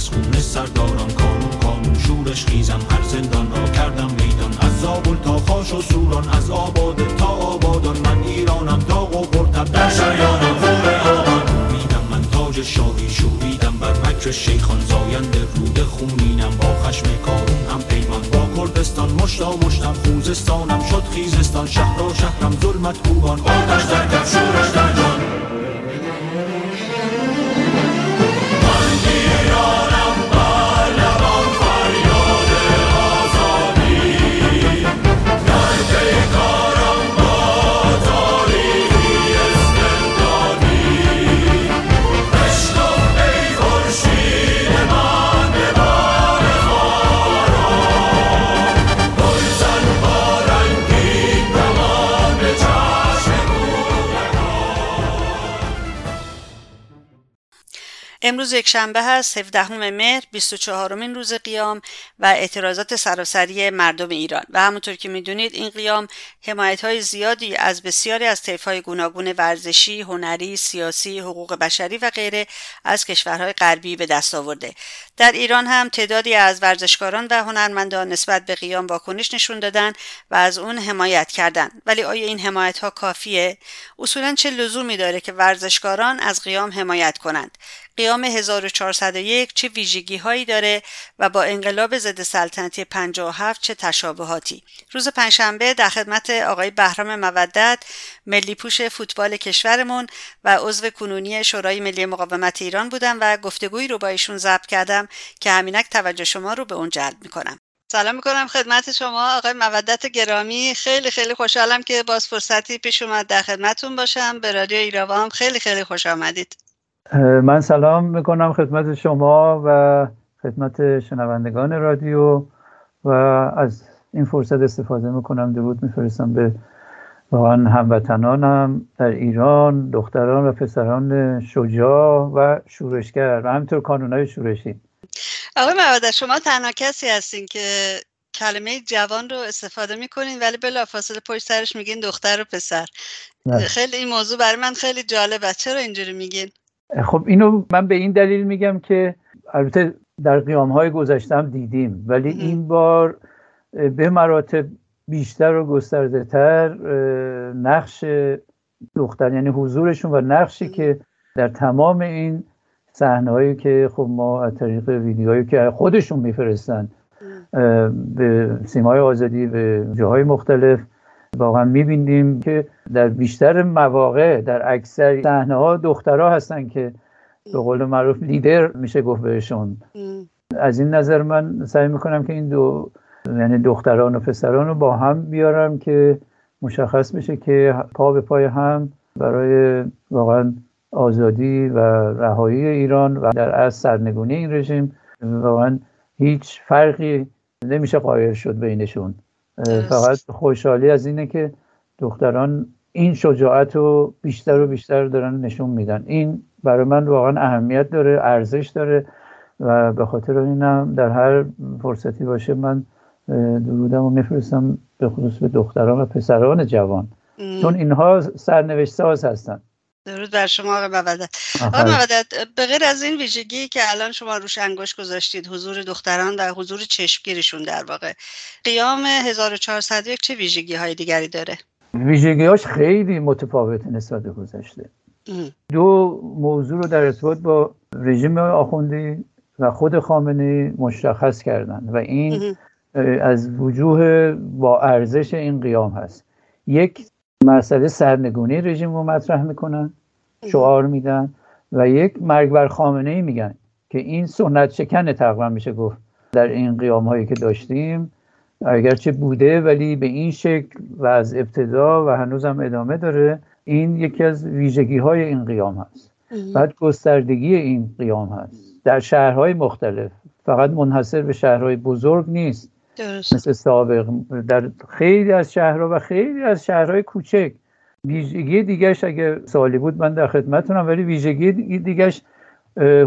از خون سرداران کانون کانون شورش خیزم هر زندان را کردم میدان. از زابل تا خاش و سوران از آباد تا آبادان من ایرانم داغ و پرتب در شریانم خور آبان. میدم من تاج شاهی شوریدم بر مکر شیخان. زاینده رود خونینم با خشم کارون هم پیمان. با کردستان مشتا مشتم خوزستانم شد خیزستان. شهر شهرم ظلمت کوبان. آتش در شورش در جان. امروز یک شنبه هست 17 مهر 24 مین روز قیام و اعتراضات سراسری مردم ایران و همونطور که می‌دونید این قیام حمایت های زیادی از بسیاری از طیف های گوناگون ورزشی، هنری، سیاسی، حقوق بشری و غیره از کشورهای غربی به دست آورده. در ایران هم تعدادی از ورزشکاران و هنرمندان نسبت به قیام واکنش نشون دادن و از اون حمایت کردن. ولی آیا این حمایت ها کافیه؟ اصولا چه لزومی داره که ورزشکاران از قیام حمایت کنند؟ قیام 1401 چه ویژگی هایی داره و با انقلاب ضد سلطنتی 57 چه تشابهاتی. روز پنجشنبه در خدمت آقای بهرام مودت ملی پوش فوتبال کشورمون و عضو کنونی شورای ملی مقاومت ایران بودم و گفتگویی رو با ایشون ضبط کردم که همینک توجه شما رو به اون جلب می‌کنم. سلام می‌کنم خدمت شما. آقای مودت گرامی خیلی خیلی خوشحالم که باز فرصتی پیش اومد در خدمتون باشم. به رادیو ایراوا خیلی خیلی خوش آمدید. من سلام می‌کنم خدمت شما و خدمت شنوندگان رادیو و از این فرصت استفاده می‌کنم. درود میفرستم به واقعا هموطنانم در ایران دختران و پسران شجاع و شورشگر و همینطور کانونهای شورشی. آقای مواده شما تنها کسی هستین که کلمه جوان رو استفاده می‌کنین ولی بلافاصله پشت سرش میگین دختر و پسر. خیلی این موضوع برای من خیلی جالبه. چرا اینجوری میگین؟ خب اینو من به این دلیل میگم که البته در قیام های گذشتم دیدیم ولی این بار به مراتب بیشتر و گسترده تر نقش دختر یعنی حضورشون و نقشی که در تمام این صحنه هایی که خب ما از طریق ویدیوهایی که خودشون میفرستن به سیمای آزادی به جاهای مختلف واقعا می‌بینیم که در بیشتر مواقع در اکثر صحنه ها دخترها هستن که به قول معروف لیدر میشه گفت بهشون. از این نظر من سعی می‌کنم که این دو یعنی دختران و پسران رو با هم بیارم که مشخص بشه که پا به پای هم برای واقعا آزادی و رهایی ایران و در از سرنگونی این رژیم واقعا هیچ فرقی نمیشه قایل شد بینشون. فقط خوشحالی از اینه که دختران این شجاعت رو بیشتر و بیشتر دارن نشون میدن. این برای من واقعا اهمیت داره ارزش داره و به خاطر اینم در هر فرصتی باشه من درودم رو میفرستم به خصوص به دختران و پسران جوان. چون اینها سرنوشت ساز هستن. درود بر شما آقای مودت. آقای مودت به غیر از این ویژگی که الان شما روش انگشت گذاشتید حضور دختران و حضور چشمگیرشون در واقع قیام 1401 چه ویژگی های دیگری داره؟ ویژگی هاش خیلی متفاوت نسبت به گذشته. دو موضوع رو در ارتباط با رژیم آخوندی و خود خامنه مشخص کردن و این از وجوه با ارزش این قیام هست. یک مسئله سرنگونی رژیم رو مطرح می‌کنن شعار میدن و یک مرگ بر خامنه ای میگن که این سنت شکن تقریبا میشه. گفت در این قیام هایی که داشتیم اگرچه بوده ولی به این شکل و از ابتدا و هنوزم ادامه داره. این یکی از ویژگی های این قیام هست. بعد گستردگی این قیام هست. در شهرهای مختلف فقط منحصر به شهرهای بزرگ نیست. درست. مثل سابق. در خیلی از شهرها و خیلی از شهرهای کوچک. ویژگی دیگهش اگه سوالی بود من در خدمتونم ولی ویژگی دیگهش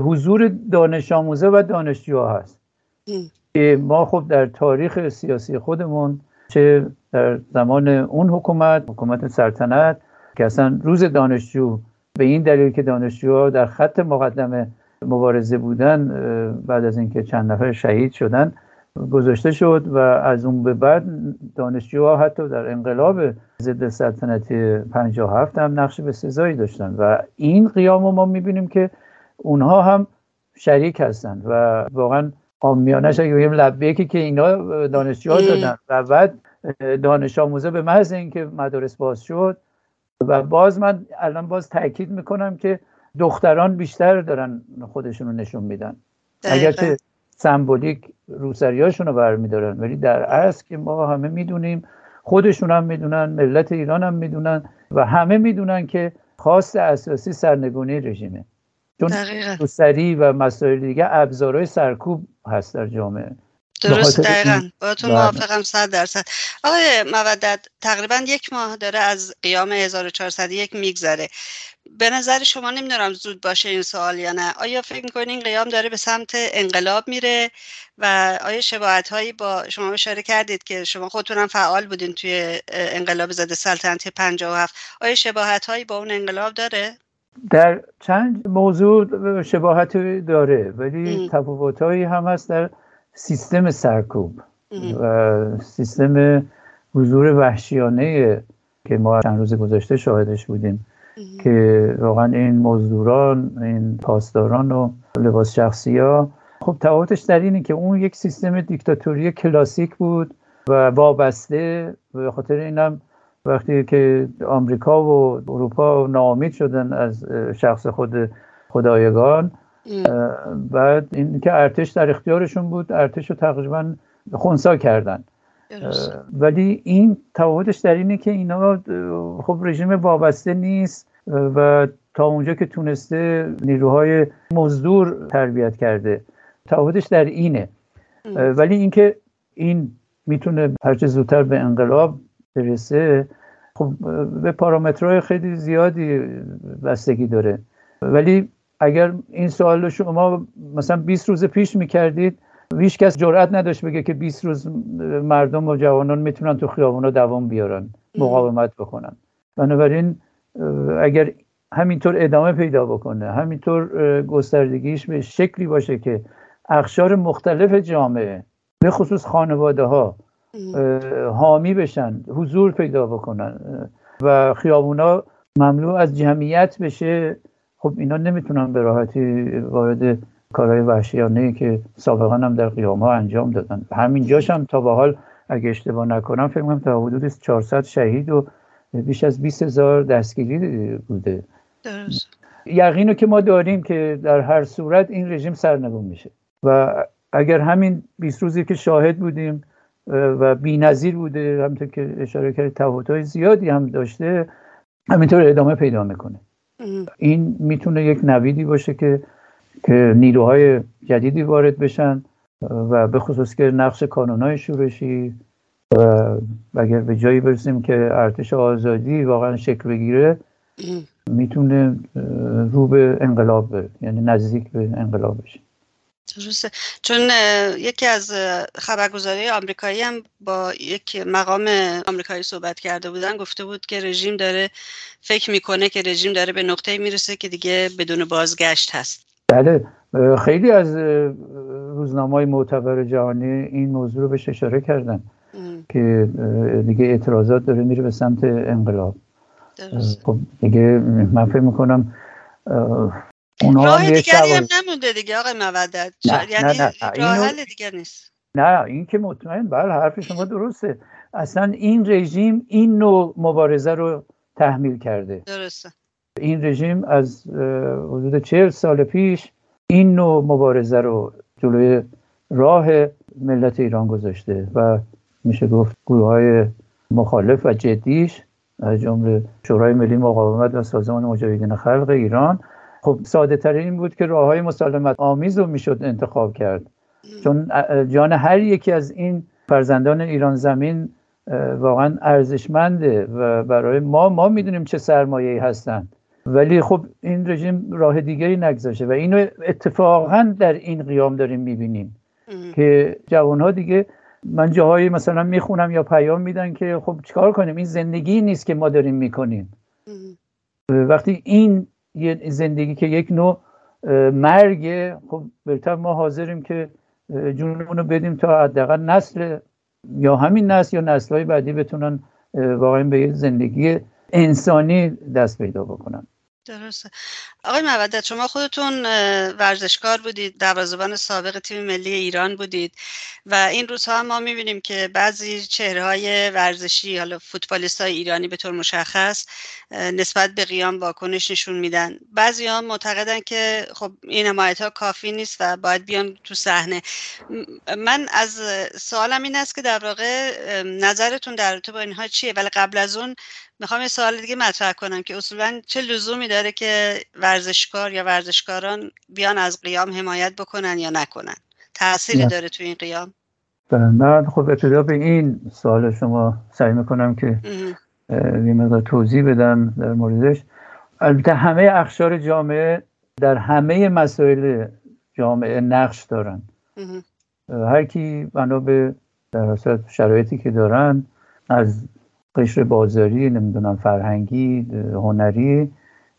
حضور دانش آموزه و دانشجوها هست. که ما خب در تاریخ سیاسی خودمون چه در زمان اون حکومت حکومت سلطنت که اصلا روز دانشجو به این دلیل که دانشجوها در خط مقدمه مبارزه بودن بعد از اینکه چند نفر شهید شدن گذاشته شد و از اون به بعد دانشجوها حتی در انقلاب ضد سلطنتی 57 هم نقش به سزایی داشتن و این قیام رو ما می‌بینیم که اونها هم شریک هستن و واقعا آمیانش اگه بگیم لبیکی که اینا دانشجوها دادن و بعد دانش آموزه به محض اینکه مدارس باز شد و باز من الان باز تاکید می‌کنم که دختران بیشتر دارن خودشون رو نشون میدن. اگر که سمبولیک روسریاشون رو برمیدارن. ولی در اصل که ما همه می‌دونیم خودشون هم می‌دونن ملت ایران هم می‌دونن و همه می‌دونن که خواست اساسی سرنگونی رژیمه. چون روسری و مسائل دیگه ابزارهای سرکوب هست در جامعه. درست دقیقا. با تو بله. موافقم صد درصد. آقای مودت تقریبا یک ماه داره از قیام 1401 میگذره. به نظر شما نمی‌دونم زود باشه این سوال یا نه. آیا فکر می‌کنین قیام داره به سمت انقلاب میره و آیا شباهت هایی با شما اشاره کردید که شما خودتونم فعال بودین توی انقلاب ضد سلطنتی 57 آیا شباهت هایی با اون انقلاب داره؟ در چند موضوع شباهت داره ولی تفاوت هایی هم هست. در سیستم سرکوب و سیستم حضور وحشیانه که ما چند روز گذاشته شاهدش بودیم که واقعا این مزدوران این پاسداران و لباس شخصی ها خب تفاوتش در اینه که اون یک سیستم دیکتاتوری کلاسیک بود و وابسته به خاطر اینم وقتی که آمریکا و اروپا ناامید شدن از شخص خود خدایگان بعد این که ارتش در اختیارشون بود ارتش رو تقریبا خونسا کردن. ولی این تفاوتش در اینه که اینا خب رژیم وابسته نیست و تا اونجا که تونسته نیروهای مزدور تربیت کرده. تفاوتش در اینه. ولی اینکه این می‌تونه هرچه زودتر به انقلاب برسه خب به پارامترهای خیلی زیادی بستگی داره. ولی اگر این سوال رو شما مثلا 20 روز پیش می‌کردید هیچ کس جرئت نداشت بگه که 20 روز مردم و جوانان می‌تونن تو خیابونا دوام بیارن مقاومت بکنن. بنابراین اگر همینطور ادامه پیدا بکنه همینطور گستردگیش به شکلی باشه که اخشار مختلف جامعه به خصوص خانواده ها حامی بشن حضور پیدا بکنن و خیابونا مملو از جمعیت بشه خب اینا نمی‌تونن به راحتی وارد کارهای وحشیانه که سابقا هم در قیام ها انجام دادن. همین جاش هم تا به حال اگه اشتباه نکنم فکر کنم تا حدود 400 شهید و بیش از 20 هزار دستگیری بوده. درست. یقین که ما داریم که در هر صورت این رژیم سرنگون میشه. و اگر همین 20 روزی که شاهد بودیم و نظیر بوده همونطور که اشاره کرد تفاوت‌های زیادی هم داشته همینطور ادامه پیدا می‌کنه. این می‌تونه یک نویدی باشه که که نیروهای جدیدی وارد بشن و به خصوص که نقش کانونهای شورشی و اگر به جایی برسیم که ارتش آزادی واقعا شکل بگیره می‌تونه رو به انقلاب بره یعنی نزدیک به انقلاب بشه. درسته چون یکی از خبرگزاری آمریکایی هم با یک مقام آمریکایی صحبت کرده بودن گفته بود که رژیم داره فکر می‌کنه که رژیم داره به نقطه می‌رسه که دیگه بدون بازگشت هست. بله خیلی از روزنامه های معتبر جهانی این موضوع رو بهش اشاره کردن که دیگه اعتراضات داره میره به سمت انقلاب. خب دیگه من فکر می‌کنم راه دیگری هم نمونده دیگه آقای مودت. یعنی نه نه راه حل دیگه نیست. نه این که مطمئن بله حرف شما درسته. اصلا این رژیم این نوع مبارزه رو تحمیل کرده. درسته. این رژیم از حدود چهل سال پیش این نوع مبارزه رو جلوی راه ملت ایران گذاشته و میشه گفت گروه های مخالف و جدیش از جمله شورای ملی مقاومت و سازمان مجاهدین خلق ایران خب ساده ترین بود که راه های مسالمت آمیز رو می‌شد انتخاب کرد. چون جان هر یکی از این فرزندان ایران زمین واقعا ارزشمنده و برای ما ما می‌دونیم چه سرمایه هستند. ولی خب این رژیم راه دیگری نگذاشه و اینو اتفاقا در این قیام داریم می‌بینیم. که جوان ها دیگه من جاهایی مثلا می‌خونم یا پیام میدن که خب چیکار کنیم؟ این زندگی نیست که ما داریم می‌کنیم. وقتی این یه زندگی که یک نوع مرگ خب بهتر ما حاضریم که جونمون رو بدیم تا حداقل نسل یا همین نسل یا نسل های بعدی بتونن واقعا به یه زندگی انسانی دست پیدا بکنن. درسته. آقای مودت شما خودتون ورزشکار بودید دروازه‌بان سابق تیم ملی ایران بودید و این روزها ما می‌بینیم که بعضی چهره های ورزشی حالا فوتبالیست های ایرانی به طور مشخص نسبت به قیام واکنش نشون میدن. بعضی ها معتقدن که خب این حمایت ها کافی نیست و باید بیان تو صحنه. من از سوالم این است که در واقع نظرتون در رابطه با اینها چیه؟ ولی قبل از اون می‌خوام یه سوال دیگه مطرح کنم که اصولا چه لزومی داره که ورزشکار یا ورزشکاران بیان از قیام حمایت بکنن یا نکنن؟ تأثیری داره تو این قیام؟ من خب ابتدا به این سوال شما سعی می‌کنم که یه مقدار توضیح بدم در موردش. البته همه اخشار جامعه در همه مسائل جامعه نقش دارن. هر کی بنا به در شرایطی که دارن از قشر بازاری نمی‌دونم فرهنگی هنری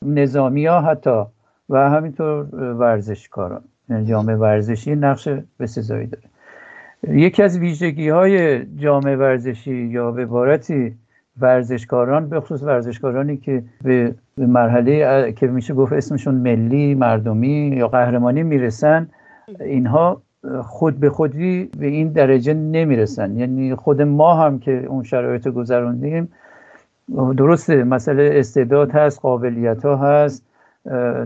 نظامی ها حتی و همینطور ورزشکاران. جامعه ورزشی نقش بسزایی داره. یکی از ویژگی های جامعه ورزشی یا به عبارتی ورزشکاران به خصوص ورزشکارانی که به مرحله که میشه گفت اسمشون ملی مردمی یا قهرمانی می‌رسن اینها خود به خودی به این درجه نمی‌رسن. یعنی خود ما هم که اون شرایط گذروندیم درسته مسئله استعداد هست قابلیت ها هست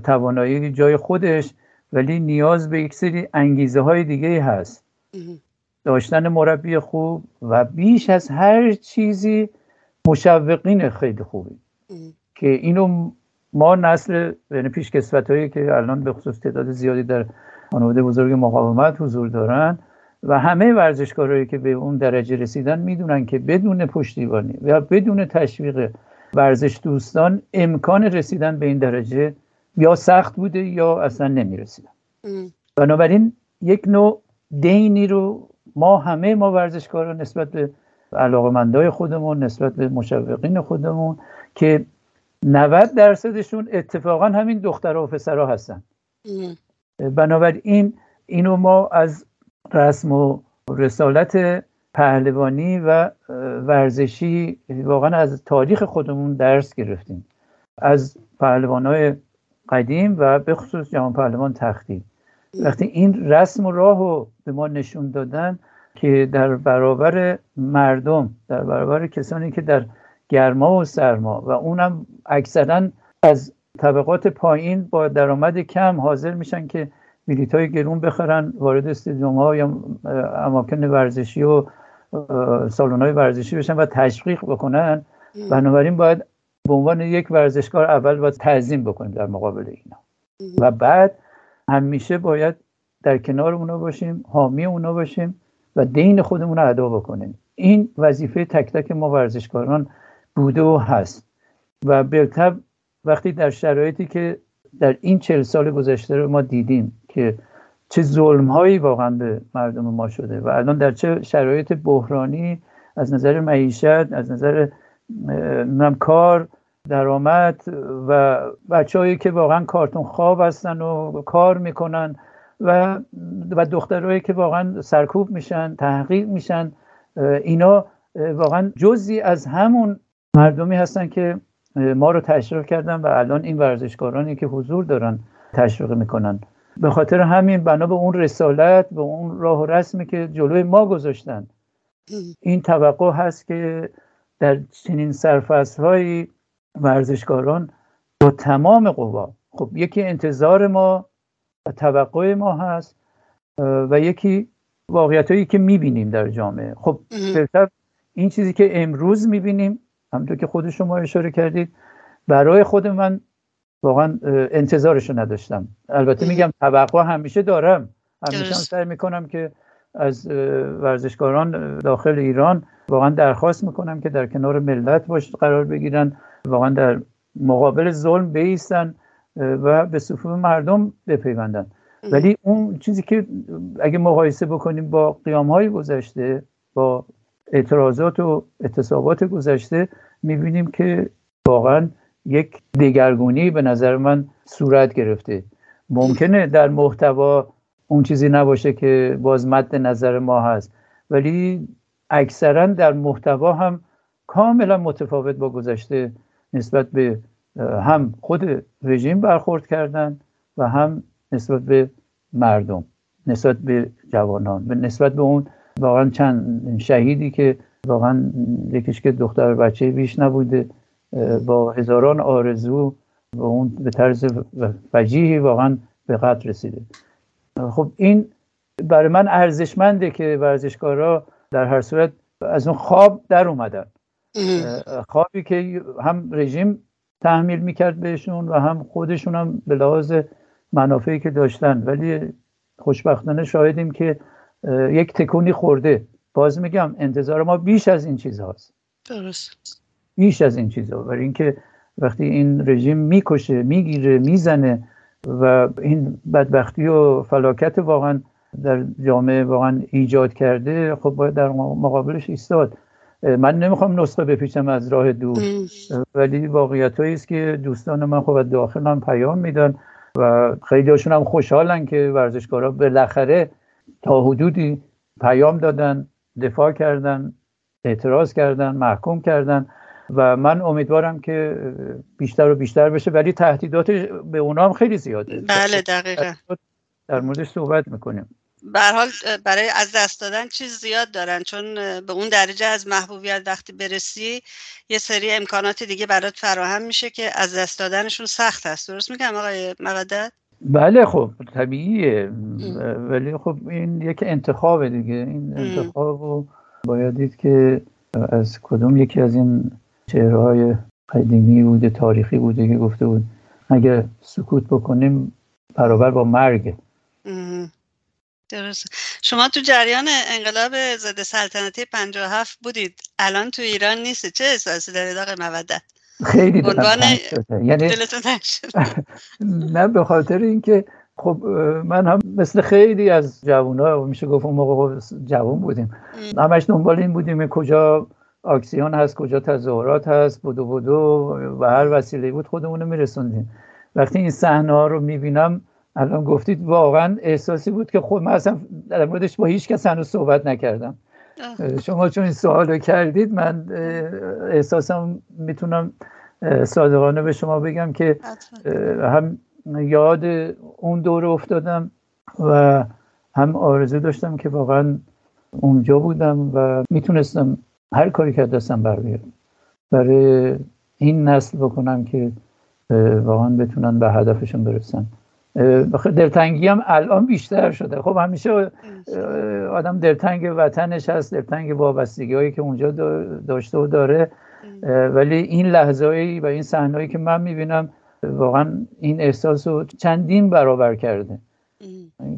توانایی جای خودش ولی نیاز به یک سری انگیزه های دیگه هست. داشتن مربی خوب و بیش از هر چیزی مشوقین خیلی خوبی. که اینو ما نسل یعنی پیش هایی که الان به خصوص تعداد زیادی در خانواده بزرگ مقاومت حضور دارن و همه ورزشکارهایی که به اون درجه رسیدن می‌دونن که بدون پشتیبانی و بدون تشویق ورزش دوستان امکان رسیدن به این درجه یا سخت بوده یا اصلا نمی‌رسیدن. بنابراین یک نوع دینی رو ما همه ما ورزشکاران نسبت به علاقمندای خودمون نسبت به مشوقین خودمون که 90 درصدشون اتفاقا همین دخترها و پسرها هستن. بنابراین اینو ما از رسم و رسالت پهلوانی و ورزشی واقعا از تاریخ خودمون درس گرفتیم. از های قدیم و به خصوص جهان پهلوان تختی. وقتی این رسم و راه رو به ما نشون دادن که در برابر مردم در برابر کسانی که در گرما و سرما و اونم اکثرا از طبقات پایین با درآمد کم حاضر میشن که بلیط های گرون بخرن وارد استادیوم ها یا اماکن ورزشی و سالن های ورزشی بشن و تشویق بکنن. بنابراین باید به عنوان یک ورزشکار اول باید تعظیم بکنیم در مقابل اینا. و بعد همیشه باید در کنار اونا باشیم حامی اونا باشیم و دین خودمون رو ادا بکنیم. این وظیفه تک تک ما ورزشکاران بوده و هست. و بلتب وقتی در شرایطی که در این چل سال گذشته رو ما دیدیم که چه ظلم هایی واقعا به مردم ما شده و الان در چه شرایط بحرانی از نظر معیشت از نظر کار درآمد و بچههایی که واقعا کارتون خواب هستن و کار می‌کنن و و دخترهایی که واقعا سرکوب میشن تحقیق میشن اینا واقعا جزی از همون مردمی هستن که ما رو تشویق کردن و الان این ورزشکارانی که حضور دارن تشویق می‌کنن. به خاطر همین بنا به اون رسالت به اون راه و رسمی که جلوی ما گذاشتن. این توقع هست که در چنین سرفصلهایی ورزشکاران با تمام قوا خب یکی انتظار ما و توقع ما هست و یکی واقعیت هایی که می‌بینیم در جامعه. خب این چیزی که امروز می‌بینیم همونطور که خود شما اشاره کردید برای خود من واقعا انتظارشو نداشتم. البته میگم توقع همیشه دارم. همیشه سعی می‌کنم که از ورزشکاران داخل ایران واقعا درخواست می‌کنم که در کنار ملت باش قرار بگیرن واقعا در مقابل ظلم بیستن و به صفوف مردم بپیوندن. ولی اون چیزی که اگه مقایسه بکنیم با قیام های گذشته با اعتراضات و اعتصابات گذشته می‌بینیم که واقعا یک دگرگونی به نظر من صورت گرفته. ممکنه در محتوا اون چیزی نباشه که باز مد نظر ما هست ولی اکثرا در محتوا هم کاملا متفاوت با گذشته نسبت به هم خود رژیم برخورد کردن و هم نسبت به مردم نسبت به جوانان نسبت به اون واقعا چند شهیدی که واقعا یکیش که دختر بچه بیش نبوده با هزاران آرزو و اون به طرز وجیهی واقعا به قدر رسیده. خب این برای من ارزشمنده که ورزشکارا در هر صورت از اون خواب در اومدن. خوابی که هم رژیم تحمیل می‌کرد بهشون و هم خودشون هم به لحاظ منافعی که داشتن. ولی خوشبختانه شاهدیم که یک تکونی خورده. باز میگم انتظار ما بیش از این چیز هاست درست. بیش از این چیزها برای اینکه وقتی این رژیم می‌کشه می‌گیره می‌زنه و این بدبختی و فلاکت واقعا در جامعه واقعا ایجاد کرده خب باید در مقابلش ایستاد. من نمی‌خوام نسخه بپیچم از راه دور. ولی واقعیت است که دوستان من خب داخل هم پیام میدن و خیلی هاشون هم خوشحالن که ورزشکارا بالاخره تا حدودی پیام دادن دفاع کردن اعتراض کردن محکوم کردن و من امیدوارم که بیشتر و بیشتر بشه ولی تهدیدات به اونا هم خیلی زیاده. بله دقیقا. در موردش صحبت می‌کنیم. به حال برای از دست دادن چیز زیاد دارن چون به اون درجه از محبوبیت وقتی برسی یه سری امکانات دیگه برات فراهم میشه که از دست دادنشون سخت هست درست میگم آقای مقدد بله خب طبیعیه. ولی خب این یک انتخاب دیگه. این انتخاب رو باید دید که از کدوم یکی از این چهره های قدیمی بوده تاریخی بوده که گفته بود اگر سکوت بکنیم برابر با مرگ درست شما تو جریان انقلاب ضد سلطنتی 57 بودید. الان تو ایران نیست. چه احساسی دارید آقای مودت؟ خیلی عنوان یعنی نه به خاطر اینکه خب من هم مثل خیلی از جوونا میشه گفت اون موقع جوان بودیم. همش دنبال این بودیم کجا آکسیون هست کجا تظاهرات هست بودو بودو و هر وسیله بود خودمون رو میرسوندیم. وقتی این صحنه ها رو می‌بینم الان گفتید واقعا احساسی بود که خود من اصلا در موردش با هیچ کس هنوز صحبت نکردم. شما چون این سوال رو کردید من احساسم می‌تونم صادقانه به شما بگم که هم یاد اون دور افتادم و هم آرزو داشتم که واقعا اونجا بودم و می‌تونستم هر کاری که دستم بر بیارم برای این نسل بکنم که واقعا بتونن به هدفشون برسن. دلتنگی هم الان بیشتر شده. خب همیشه آدم دلتنگ وطنش هست دلتنگ وابستگی هایی که اونجا داشته و داره. ولی این لحظه و این صحنه‌ای که من می‌بینم واقعا این احساس رو چندین برابر کرده.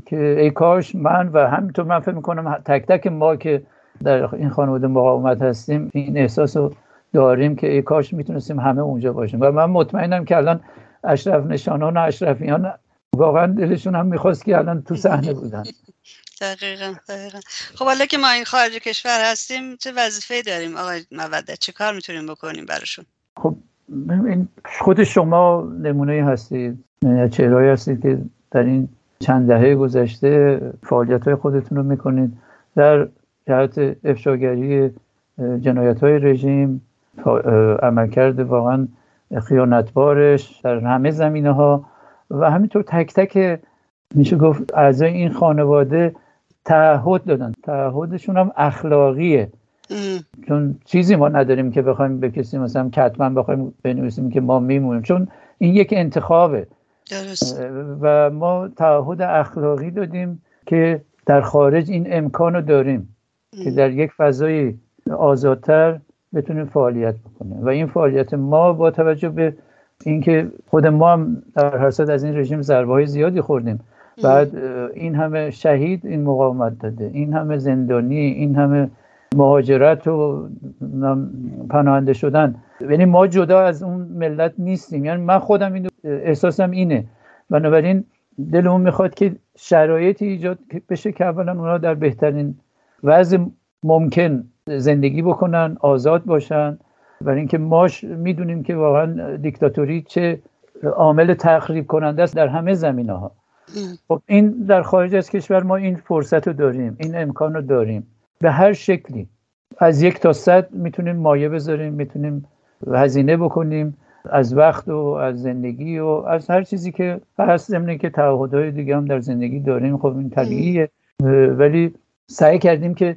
که ای کاش من و همینطور من فکر می‌کنم تک تک ما که در این خانواده مقاومت هستیم این احساس رو داریم که ای کاش می‌تونستیم همه اونجا باشیم. و من مطمئنم که الان اشرف نشانان و اشرفیان واقعا دلشون هم می‌خواست که الان تو صحنه بودن. دقیقا دقیقا. خب حالا که ما این خارج کشور هستیم چه وظیفه داریم آقای مودت چه کار می‌تونیم بکنیم براشون؟ خب این خود شما نمونه هستید. چهرهایی هستید که در این چند دهه گذشته فعالیت های خودتون رو می‌کنید. در جهت افشاگری جنایت های رژیم عملکرد واقعا خیانتبارش در همه زمینه ها و همینطور تک تک میشه گفت اعضای این خانواده تعهد دادن. تعهدشون هم اخلاقیه. چون چیزی ما نداریم که بخوایم به کسی مثلا کتمن بخوایم بنویسیم که ما میمونیم. چون این یک انتخابه. و ما تعهد اخلاقی دادیم که در خارج این امکان رو داریم. که در یک فضای آزادتر بتونیم فعالیت بکنیم. و این فعالیت ما با توجه به اینکه خود ما هم در هر از این رژیم ضربه های زیادی خوردیم. بعد این همه شهید این مقاومت داده. این همه زندانی این همه مهاجرت و پناهنده شدن. یعنی ما جدا از اون ملت نیستیم. یعنی من خودم این احساسم اینه. بنابراین دلمون می‌خواد که شرایطی ایجاد بشه که اولا اونا در بهترین وضع ممکن زندگی بکنن آزاد باشن. برای اینکه ما می‌دونیم که واقعا دیکتاتوری چه عامل تخریب کننده است در همه زمینه ها خب این در خارج از کشور ما این فرصت رو داریم این امکان رو داریم. به هر شکلی از یک تا صد می‌تونیم مایه بذاریم می‌تونیم هزینه بکنیم از وقت و از زندگی و از هر چیزی که هست. ضمن که تعهدهای دیگه هم در زندگی داریم. خب این طبیعیه. ولی سعی کردیم که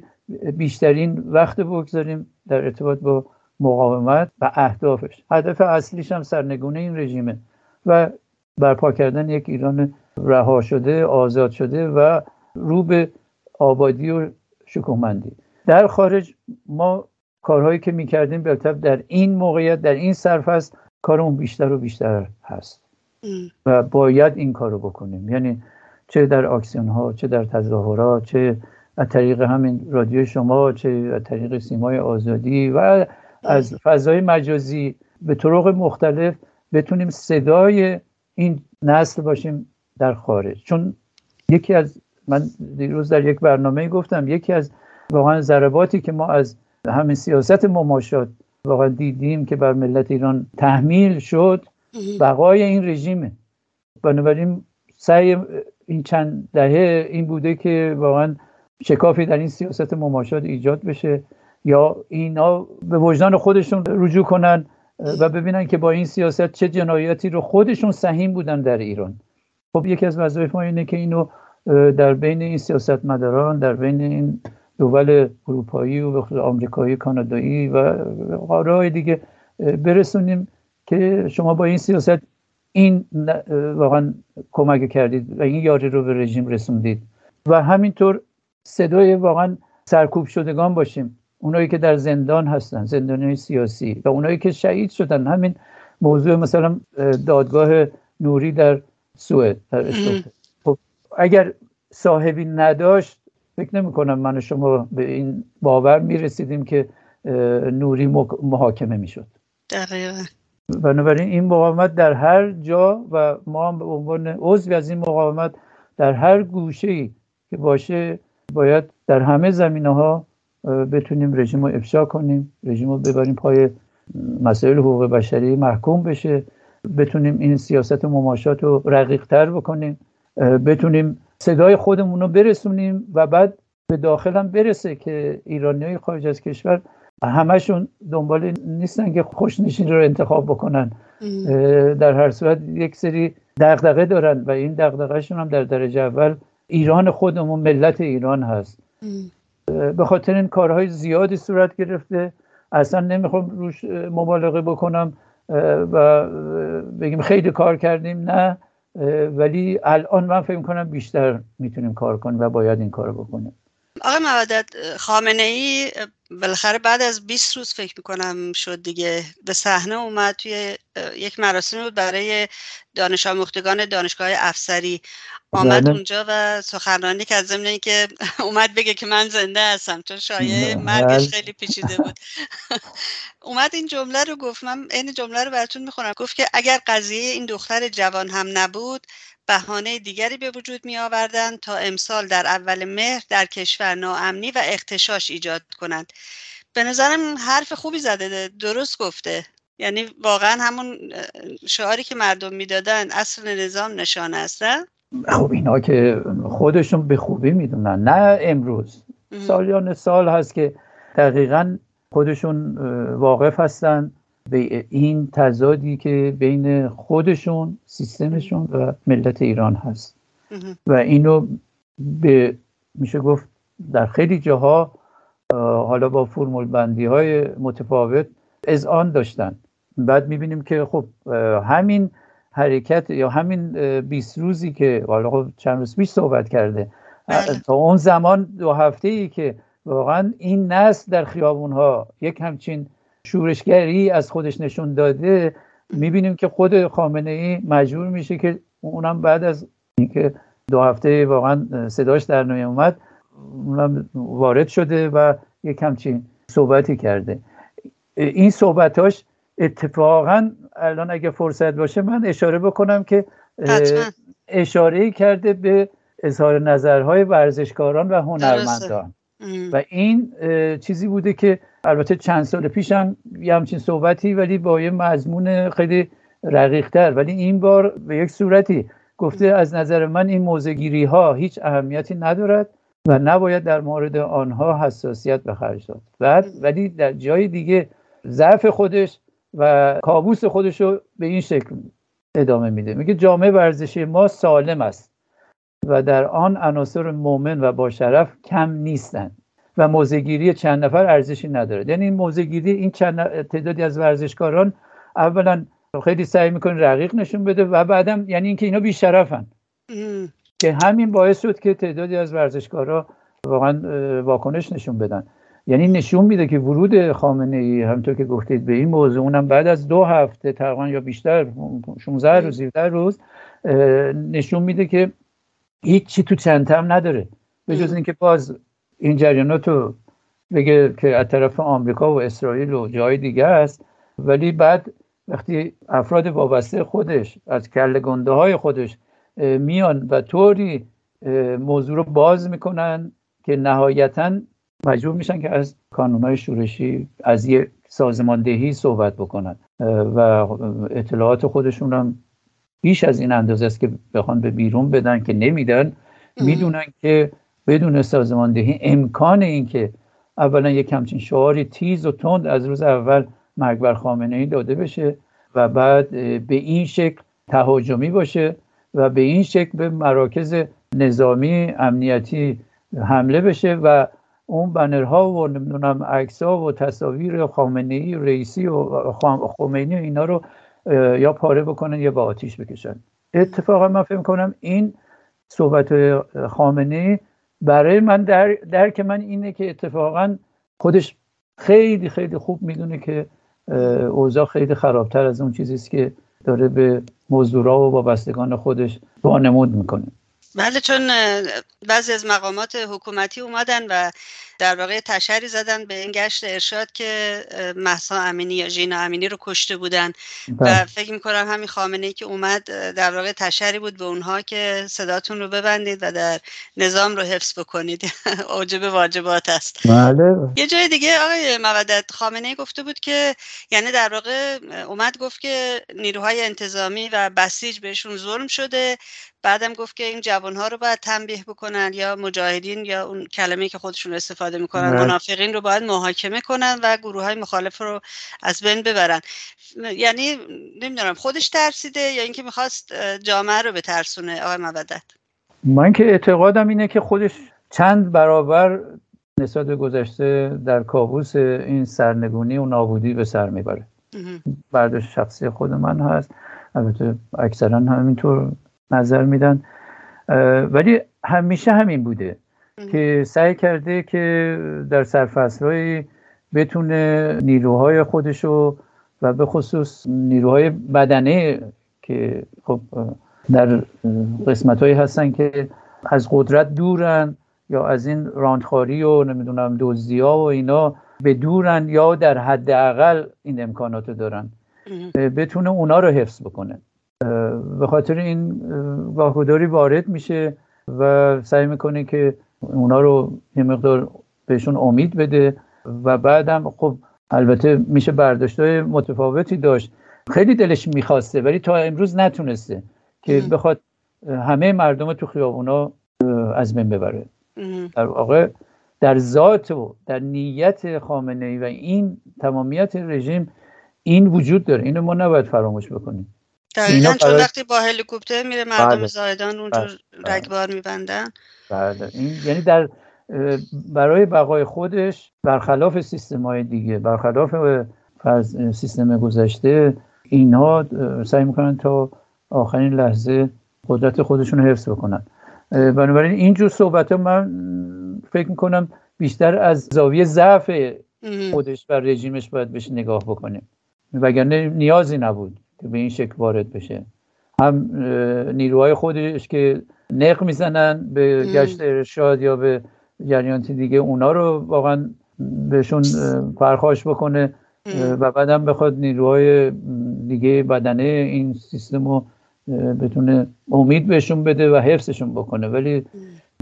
بیشترین وقت بگذاریم در ارتباط با مقاومت و اهدافش. هدف اصلیش هم سرنگونه این رژیمه و برپا کردن یک ایران رها شده آزاد شده و رو به آبادی و شکومندی در خارج ما کارهایی که می‌کردیم به در این موقعیت در این هست کارمون بیشتر و بیشتر هست. و باید این کارو بکنیم. یعنی چه در آکسیون ها چه در تظاهرات چه از طریق همین رادیو شما چه از طریق سیمای آزادی و از فضای مجازی به طرق مختلف بتونیم صدای این نسل باشیم در خارج. چون یکی از من دیروز در یک برنامه گفتم یکی از واقعا ضرباتی که ما از همین سیاست مماشات واقعا دیدیم که بر ملت ایران تحمیل شد بقای این رژیمه. بنابراین سعی این چند دهه این بوده که واقعا شکافی در این سیاست مماشات ایجاد بشه. یا اینا به وجدان خودشون رجوع کنن و ببینن که با این سیاست چه جنایاتی رو خودشون سهیم بودن در ایران. خب یکی از وظایف ما اینه که اینو در بین این سیاست مداران در بین این دول اروپایی و آمریکایی کانادایی و قاره دیگه برسونیم که شما با این سیاست این واقعا کمک کردید و این یاری رو به رژیم رسوندید. و همینطور صدای واقعا سرکوب شدگان باشیم. اونایی که در زندان هستن زندانی سیاسی و اونایی که شهید شدن. همین موضوع مثلا دادگاه نوری در سوئد در خب اگر صاحبی نداشت فکر نمی کنم من و شما به این باور می رسیدیم که نوری محاکمه می شد دقیقا. بنابراین این مقاومت در هر جا و ما هم به عنوان عضوی از این مقاومت در هر گوشه ای که باشه باید در همه زمینه ها بتونیم رژیم رو افشا کنیم رژیم رو ببریم پای مسائل حقوق بشری محکوم بشه. بتونیم این سیاست مماشات رو رقیق تر بکنیم بتونیم صدای خودمون رو برسونیم و بعد به داخل هم برسه که ایرانی های خارج از کشور همشون دنبال نیستن که خوشنشین رو انتخاب بکنن. در هر صورت یک سری دغدغه دارن و این دغدغهشون هم در درجه اول ایران خودمون ملت ایران هست. به خاطر این کارهای زیادی صورت گرفته. اصلا نمی‌خوام روش مبالغه بکنم و بگیم خیلی کار کردیم نه. ولی الان من فکر کنم بیشتر می‌تونیم کار کنیم و باید این کار بکنیم. آقای مودت خامنه ای بالاخره بعد از 20 روز فکر می‌کنم شد دیگه. به صحنه اومد توی یک مراسمی بود برای دانش آموختگان دانشگاه افسری. آمد بله. اونجا و سخنرانی که از ضمن که اومد بگه که من زنده هستم. چون شایعه مرگش بله. خیلی پیچیده بود. اومد این جمله رو گفت. من این جمله رو براتون می‌خونم. گفت که اگر قضیه این دختر جوان هم نبود بهانه دیگری به وجود می آوردند تا امسال در اول مهر در کشور ناامنی و اختشاش ایجاد کنند. به نظرم حرف خوبی زده درست گفته. یعنی واقعا همون شعاری که مردم می‌دادن اصل نظام نشانه است خب اینا که خودشون به خوبی می‌دونن. نه امروز. سالیان سال هست که دقیقا خودشون واقف هستن به این تضادی که بین خودشون سیستمشون و ملت ایران هست. و اینو به میشه گفت در خیلی جاها حالا با فرمول بندی های متفاوت از آن داشتن بعد می‌بینیم که خب همین حرکت یا همین 20 روزی که حالا خب چند روز پیش صحبت کرده بله. تا اون زمان دو هفته ای که واقعا این نسل در خیابون ها یک همچین شورشگری از خودش نشون داده می‌بینیم که خود خامنه ای مجبور میشه که اونم بعد از اینکه دو هفته واقعا صداش در نمی اومد اونم وارد شده و یک همچین صحبتی کرده. این صحبتاش اتفاقا الان اگه فرصت باشه من اشاره بکنم که اشاره کرده به اظهار نظرهای ورزشکاران و هنرمندان. و این چیزی بوده که البته چند سال پیش هم یه همچین صحبتی ولی با یه مضمون خیلی رقیقتر. ولی این بار به یک صورتی گفته از نظر من این موزگیری ها هیچ اهمیتی ندارد. و نباید در مورد آنها حساسیت به خرج داد. بعد ولی در جای دیگه ضعف خودش و کابوس خودش رو به این شکل ادامه میده. میگه جامعه ورزشی ما سالم است و در آن عناصر مؤمن و با شرف کم نیستند و موزگیری چند نفر ارزشی نداره یعنی این موزگیری این چند تعدادی از ورزشکاران اولا خیلی سعی می‌کنه رقیق نشون بده و بعدم یعنی اینکه اینا بیشرفن. که همین باعث شد که تعدادی از ورزشکارا واقعا واکنش نشون بدن. یعنی نشون میده که ورود خامنه ای همطور که گفتید به این موضوع اونم بعد از دو هفته تقریبا یا بیشتر 16 روز 17 روز نشون میده که هیچ چی تو چنتم نداره. به جز اینکه باز این جریانات رو بگه که از طرف آمریکا و اسرائیل و جای دیگه است. ولی بعد وقتی افراد وابسته خودش از کل گنده های خودش میان و طوری موضوع رو باز می‌کنن که نهایتا مجبور میشن که از های شورشی از یه سازماندهی صحبت بکنن. و اطلاعات خودشون هم بیش از این اندازه است که بخوان به بیرون بدن که نمیدن. می‌دونن که بدون سازماندهی امکان این که اولا یک همچین شعاری تیز و تند از روز اول مرگ بر خامنه ای داده بشه و بعد به این شکل تهاجمی باشه و به این شکل به مراکز نظامی امنیتی حمله بشه و اون بنرها و نمی‌دونم عکسها و تصاویر خامنه ای رئیسی و خمینی اینا رو یا پاره بکنن یا با آتیش بکشن. اتفاقا من فکر کنم این صحبت خامنه برای من در درک من اینه که اتفاقا خودش خیلی خیلی خوب می‌دونه که اوضاع خیلی خرابتر از اون چیزیست که داره به مزدورا و وابستگان خودش وانمود می‌کنه. بله چون بعضی از مقامات حکومتی اومدن و در واقع تشری زدن به این گشت ارشاد که محسا امینی یا ژینا امینی رو کشته بودن و بله. فکر می‌کنم همین خامنه ای که اومد در واقع تشری بود به اونها که صداتون رو ببندید و در نظام رو حفظ بکنید اوجب واجبات است بله. یه جای دیگه آقای مودت خامنه ای گفته بود که یعنی در واقع اومد گفت که نیروهای انتظامی و بسیج بهشون ظلم شده بعدم گفت که این جوانها رو باید تنبیه بکنن یا مجاهدین یا اون کلمه که خودشون استفاده می‌کنن. منافقین رو باید محاکمه کنن و گروه های مخالف رو از بین ببرن. یعنی نمی‌دونم خودش ترسیده یا اینکه می‌خواست جامعه رو بترسونه؟ آقای مودت من که اعتقادم اینه که خودش چند برابر نسبت به گذشته در کابوس این سرنگونی و نابودی به سر می‌بره. برداشت شخصی خود من هست. البته اکثرا همینطور نظر میدن. ولی همیشه همین بوده. که سعی کرده که در سرفصلهایی بتونه نیروهای خودشو و به خصوص نیروهای بدنه که خب در قسمت هایی هستن که از قدرت دورن یا از این راندخاری و نمی‌دونم دزدی ها و اینا به دورن یا در حداقل این امکانات دارن. بتونه اونا رو حفظ بکنه. به خاطر این واگذاری وارد میشه و سعی می‌کنه که اونا رو یه مقدار بهشون امید بده و بعدم خب البته میشه برداشتهای متفاوتی داشت. خیلی دلش می‌خواسته ولی تا امروز نتونسته که بخواد همه مردم تو خیابونا از بین ببره. در واقع در ذات و در نیت خامنه ای و این تمامیت رژیم این وجود داره. اینو ما نباید فراموش بکنیم. دقیقا چون وقتی با هلیکوپتر میره مردم بله. زایدان اونجور بله. رگبار میبندن. بله. این یعنی در برای بقای خودش برخلاف سیستم های دیگه برخلاف سیستم گذشته اینها سعی می‌کنن تا آخرین لحظه قدرت خودشون رو حفظ بکنن. بنابراین اینجور صحبت ها من فکر می‌کنم بیشتر از زاویه ضعف خودش و رژیمش باید بهش نگاه بکنیم. وگرنه نیازی نبود. که به این شکل وارد بشه. هم نیروهای خودش که نق می‌زنن به گشت ارشاد یا به جریانات دیگه اونا رو واقعا بهشون پرخاش بکنه و بعدم بخواد نیروهای دیگه بدنه این سیستم رو بتونه امید بهشون بده و حفظشون بکنه. ولی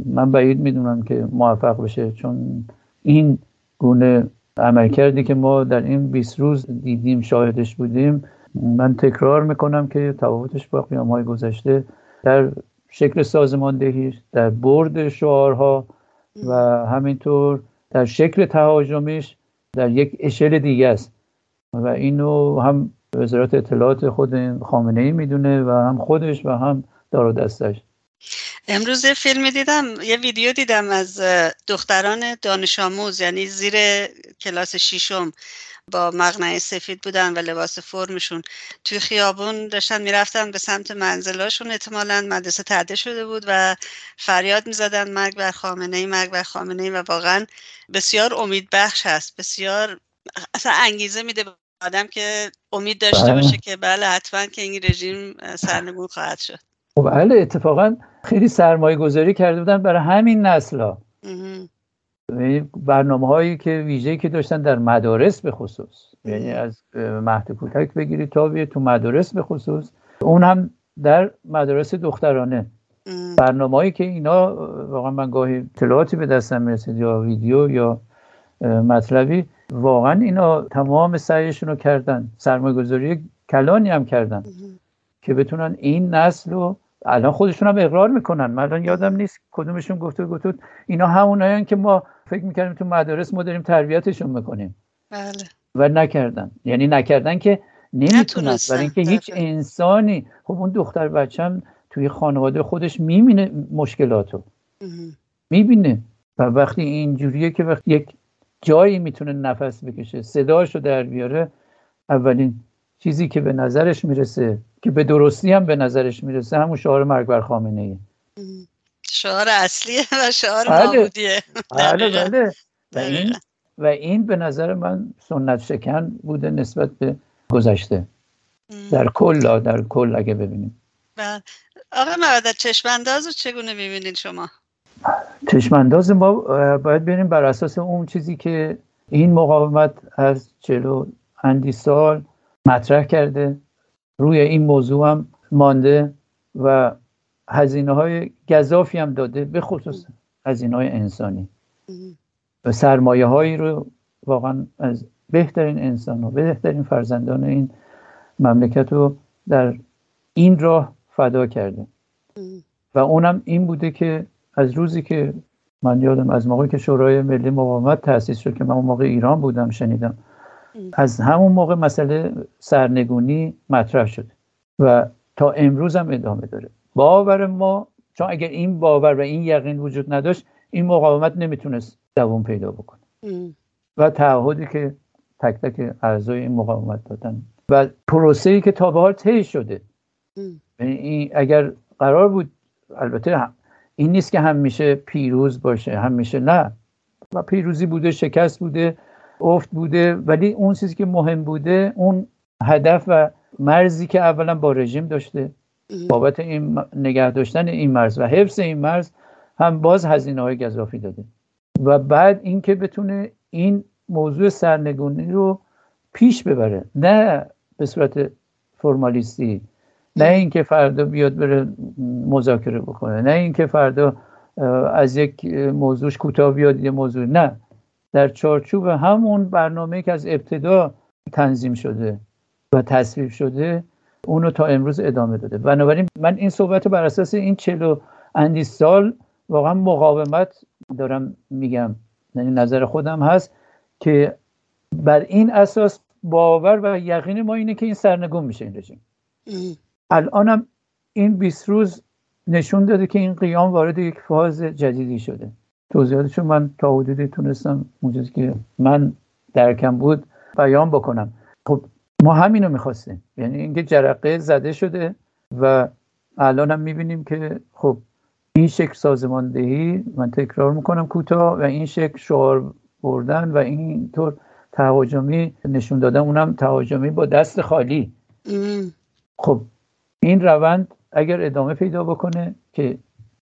من بعید می‌دونم که موفق بشه چون این گونه عملکردی که ما در این 20 روز دیدیم شاهدش بودیم من تکرار می‌کنم که تفاوتش با قیام های گذشته در شکل سازماندهیش در برد شعارها و همینطور در شکل تهاجمیش در یک اشل دیگه است. و اینو هم وزارت اطلاعات خود خامنه ای می‌دونه و هم خودش و هم دار دستش. امروز یه فیلمی دیدم یه ویدیو دیدم از دختران دانش آموز یعنی زیر کلاس شیشم با مغنه سفید بودن و لباس فرمشون. توی خیابون داشتن می‌رفتن به سمت منزلاشون احتمالا مدرسه تعده شده بود و فریاد می‌زدن مرگ بر خامنه ای مرگ بر خامنه ای و واقعا بسیار امید بخش هست. بسیار اصلا انگیزه میده آدم که امید داشته بله. باشه که بله حتما که این رژیم سرنگون خواهد شد. خب بله اتفاقا خیلی سرمایه گذاری کرده بودن برای همین نسل ها برنامه هایی که ویژه که داشتن در مدارس به خصوص یعنی از مهد کودک بگیرید تا بیه تو مدارس به خصوص اون هم در مدارس دخترانه. برنامه هایی که اینا واقعا من گاهی اطلاعاتی به دستم می‌رسید یا ویدیو یا مطلبی واقعا اینا تمام سعیشون رو کردن. سرمایه گذاری کلانی هم کردن. که بتونن این نسل رو الان خودشون هم اقرار می‌کنن. من الان یادم نیست کدومشون گفته گفت اینا همونایان که ما فکر می‌کردیم تو مدارس ما داریم تربیتشون می‌کنیم. بله. و نکردن. یعنی نکردن که نمی‌تونن. برای اینکه هیچ انسانی خب اون دختر بچم توی خانواده خودش می‌بینه مشکلاتو. می‌بینه. و وقتی اینجوریه که وقتی یک جایی می‌تونه نفس بکشه صداشو در بیاره اولین چیزی که به نظرش می‌رسه که به درستی هم به نظرش می‌رسه همون شعار مرگ بر خامنه ای شعار اصلیه و شعار بله. بله بله. و این و این به نظر من سنت شکن بوده نسبت به گذشته. در کل در کل اگه ببینیم. بله. آقا مودت چشمانداز رو چگونه می‌بینید شما؟ چشمانداز ما باید بریم بر اساس اون چیزی که این مقاومت از چلو اندی سال مطرح کرده. روی این موضوع هم مانده و هزینه های گذافی هم داده به خصوص هزینه های انسانی. و سرمایه هایی رو واقعا از بهترین انسان و بهترین فرزندان این مملکت رو در این راه فدا کرده و اونم این بوده که از روزی که من یادم از موقعی که شورای ملی مقاومت تأسیس شد که من اون موقع ایران بودم شنیدم. از همون موقع مسئله سرنگونی مطرح شد و تا امروز هم ادامه داره. باور ما چون اگر این باور و این یقین وجود نداشت این مقاومت نمی‌تونست دوام پیدا بکنه. و تعهدی که تک تک اعضای این مقاومت دادن. و پروسه ای که تا به حال طی شده. یعنی اگر قرار بود البته این نیست که همیشه پیروز باشه همیشه نه. و پیروزی بوده شکست بوده افت بوده ولی اون چیزی که مهم بوده اون هدف و مرزی که اولا با رژیم داشته بابت این نگه داشتن این مرز و حفظ این مرز هم باز هزینه های گذافی داده. و بعد اینکه بتونه این موضوع سرنگونی رو پیش ببره نه به صورت فرمالیستی نه اینکه فردا بیاد بره مذاکره بکنه نه اینکه فردا از یک موضوعش کوتاه بیاد یه موضوع نه. در چارچوب همون برنامه که از ابتدا تنظیم شده و تصویب شده اونو تا امروز ادامه داده. بنابراین من این صحبت بر اساس این چلو اندی سال واقعا مقاومت دارم میگم. یعنی نظر خودم هست که بر این اساس باور و یقین ما اینه که این سرنگون میشه این رژیم. الانم این 20 روز نشون داده که این قیام وارد یک فاز جدیدی شده. توضیحاتشو من تا حدودی تونستم اونجایی که من درکم بود بیان بکنم. خب ما همینو می‌خواستیم. یعنی اینکه جرقه زده شده و الان هم می‌بینیم که خب این شکل سازماندهی من تکرار می‌کنم کوتاه و این شکل شعار بردن و اینطور تهاجمی نشون دادن اونم تهاجمی با دست خالی. خب این روند اگر ادامه پیدا بکنه که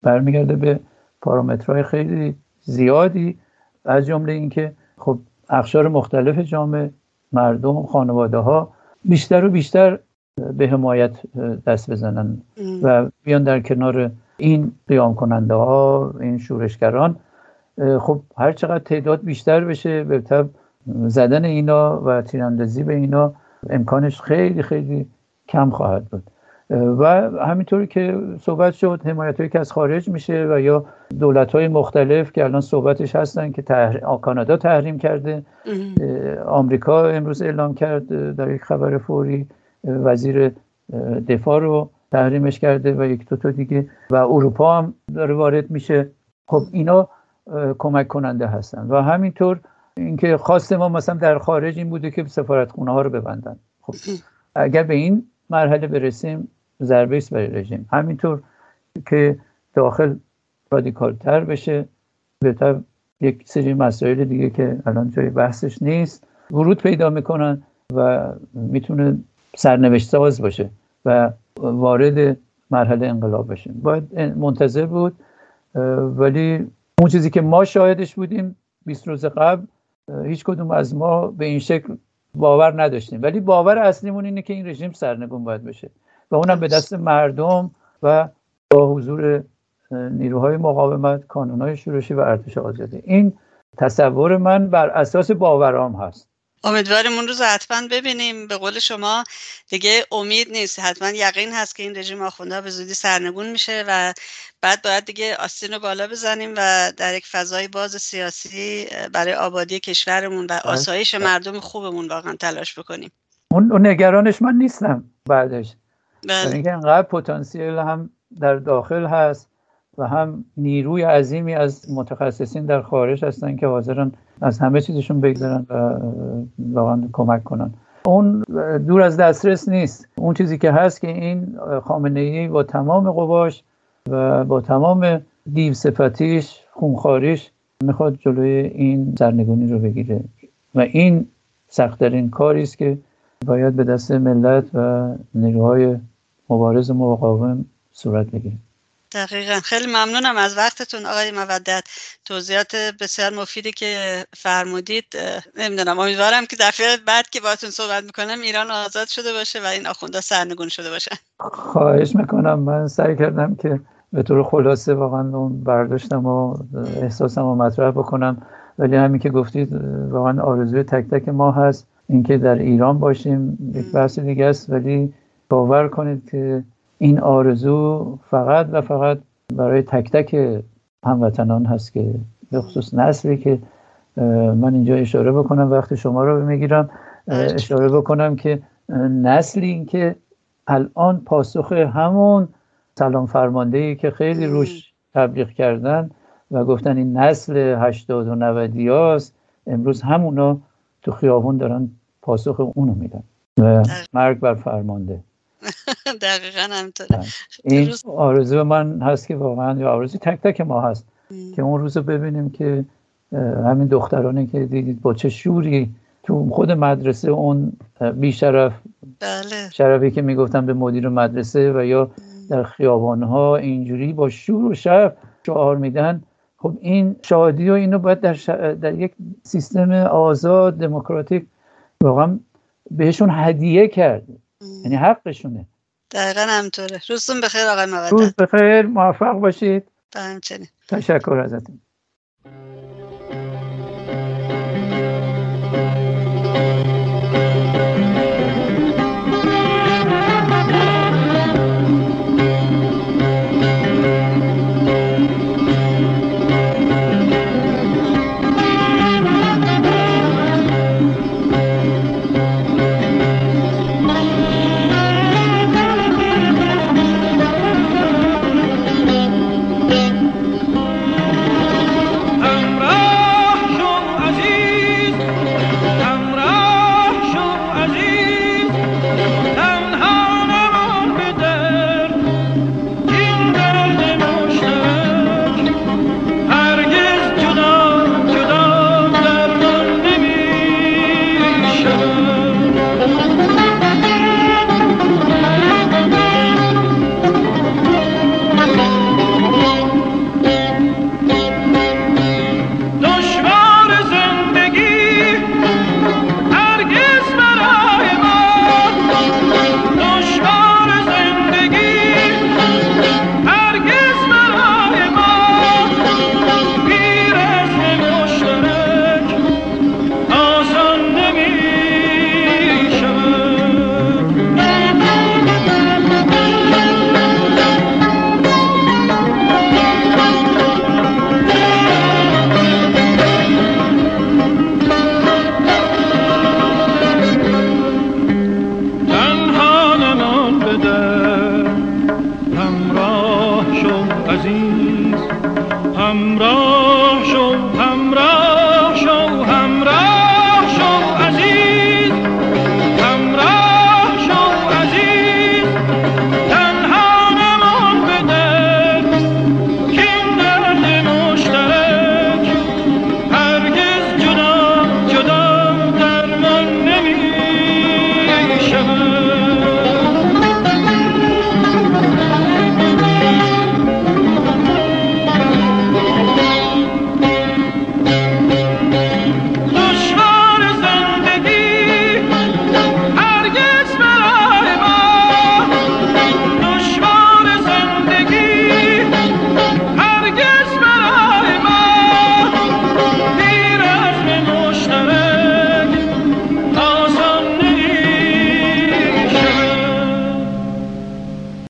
برمیگرده به پارامترهای خیلی زیادی از جمله اینکه خب اخشار مختلف جامعه مردم خانواده ها بیشتر و بیشتر به حمایت دست بزنن و بیان در کنار این قیام کننده ها این شورشگران خب هر چقدر تعداد بیشتر بشه به طب زدن اینا و تیراندازی به اینا امکانش خیلی خیلی کم خواهد بود. و همینطوری که صحبت شد حمایت هایی که از خارج میشه و یا دولت های مختلف که الان صحبتش هستن که کانادا تحریم کرده آمریکا امروز اعلام کرد در یک خبر فوری وزیر دفاع رو تحریمش کرده و یک دو تا دیگه و اروپا هم داره وارد میشه. خب اینا کمک کننده هستن و همینطور اینکه خواست ما مثلا در خارج این بوده که سفارتخونه ها رو ببندن. خب اگر به این مرحله برسیم ضربه است برای رژیم. همینطور که داخل رادیکال تر بشه بهتر یک سری مسائل دیگه که الان جای بحثش نیست ورود پیدا می‌کنن و می‌تونه سرنوشت ساز باشه و وارد مرحله انقلاب بشیم باید منتظر بود ولی اون چیزی که ما شاهدش بودیم 20 روز قبل هیچ کدوم از ما به این شکل باور نداشتیم. ولی باور اصلیمون اینه که این رژیم سرنگون باید بشه. و اونم به دست مردم و با حضور نیروهای مقاومت کانونهای شورشی و ارتش آزادی. این تصور من بر اساس باورام هست. امیدواریم اون روز حتما ببینیم. به قول شما دیگه امید نیست. حتما یقین هست که این رژیم آخونده به زودی سرنگون میشه و بعد باید دیگه آستین رو بالا بزنیم و در یک فضای باز سیاسی برای آبادی کشورمون و بله. آسایش مردم خوبمون واقعا تلاش بکنیم. اون نگرانش من نیستم بعدش. بله. اینکه انقدر پتانسیل هم در داخل هست و هم نیروی عظیمی از متخصصین در خارج هستن که حاضرن از همه چیزشون بگذارن و واقعا کمک کنن اون دور از دسترس نیست اون چیزی که هست که این خامنه ای با تمام قواش و با تمام دیو صفتیش خونخاریش می‌خواد جلوی این سرنگونی رو بگیره و این سختترین کاری است که باید به دست ملت و نیروهای مبارز مقاوم صورت بگیره دقیقا. خیلی ممنونم از وقتتون آقای مودت توضیحات بسیار مفیدی که فرمودید. نمی‌دونم. امیدوارم که دفعه بعد که باتون صحبت می‌کنم ایران آزاد شده باشه و این آخونده سرنگون شده باشه. خواهش می‌کنم. من سعی کردم که به طور خلاصه واقعا اون برداشتم و احساسم رو مطرح بکنم. ولی همین که گفتید واقعا آرزوی تک تک ما هست اینکه در ایران باشیم. یک بحث دیگه است. ولی باور کنید که این آرزو فقط و فقط برای تک تک هموطنان هست که به خصوص نسلی که من اینجا اشاره بکنم وقتی شما رو می‌گیرم. اشاره بکنم که نسلی که الان پاسخ همون سلام فرمانده ای که خیلی روش تبلیغ کردن و گفتن این نسل 80 و 90 هاست امروز همونا تو خیابون دارن پاسخ اونو میدن. و مرگ بر فرمانده. دقیقا همینطوره. بله. این آرزو من هست که واقعا یا آرزو تک تک ما هست که اون روز ببینیم که همین دخترانی که دیدید با چه شوری تو خود مدرسه اون بیشرف بله. شرفی که می‌گفتن به مدیر مدرسه و یا در خیابانها اینجوری با شور و شرف شعار میدن. خب این شادی و اینو باید در, در یک سیستم آزاد دموکراتیک واقعا بهشون هدیه کرد. یعنی حقشونه. دقیقا همطوره روزتون بخیر آقای مودت روز بخیر موفق باشید. همچنین. تشکر ازتون.